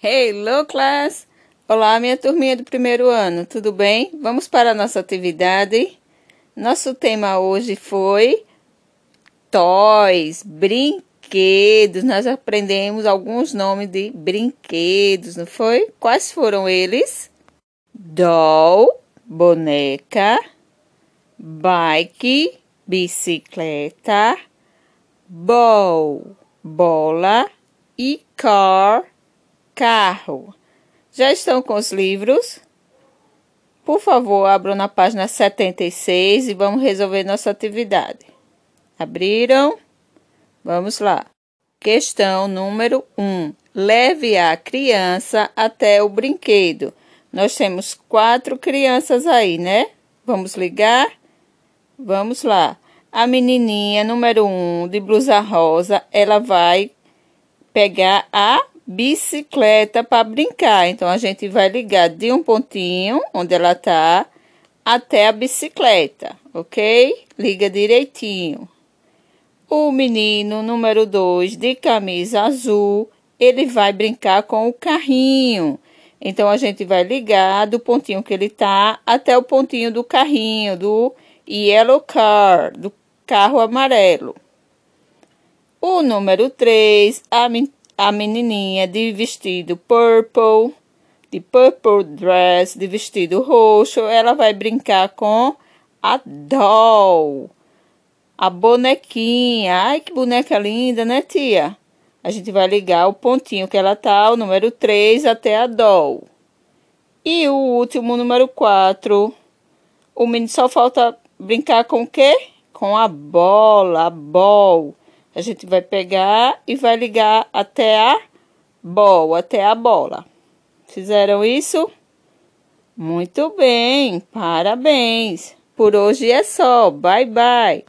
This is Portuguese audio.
Hello, class! Olá, minha turminha do primeiro ano, tudo bem? Vamos para a nossa atividade. Nosso tema hoje foi toys, brinquedos. Nós aprendemos alguns nomes de brinquedos, não foi? Quais foram eles? Doll, boneca, bike, bicicleta, ball, bola e car, carro. Já estão com os livros? Por favor, abram na página 76 e vamos resolver nossa atividade. Abriram? Vamos lá. Questão número 1. Leve a criança até o brinquedo. Nós temos quatro crianças aí, né? Vamos ligar? Vamos lá. A menininha número 1 de blusa rosa, ela vai pegar a bicicleta para brincar. Então, a gente vai ligar de um pontinho, onde ela tá, até a bicicleta, ok? Liga direitinho. O menino número 2 de camisa azul, ele vai brincar com o carrinho. Então, a gente vai ligar do pontinho que ele tá até o pontinho do carrinho, do yellow car, do carro amarelo. O número 3, a, a menininha de vestido purple, de purple dress, de vestido roxo, ela vai brincar com a doll, a bonequinha. Ai, que boneca linda, né, tia? A gente vai ligar o pontinho que ela tá, o número 3, até a doll. E o último, número 4, o menino só falta brincar com o quê? Com a bola, a ball. A gente vai pegar e vai ligar até a bola, até a bola. Fizeram isso? Muito bem, parabéns. Por hoje é só. Bye, bye.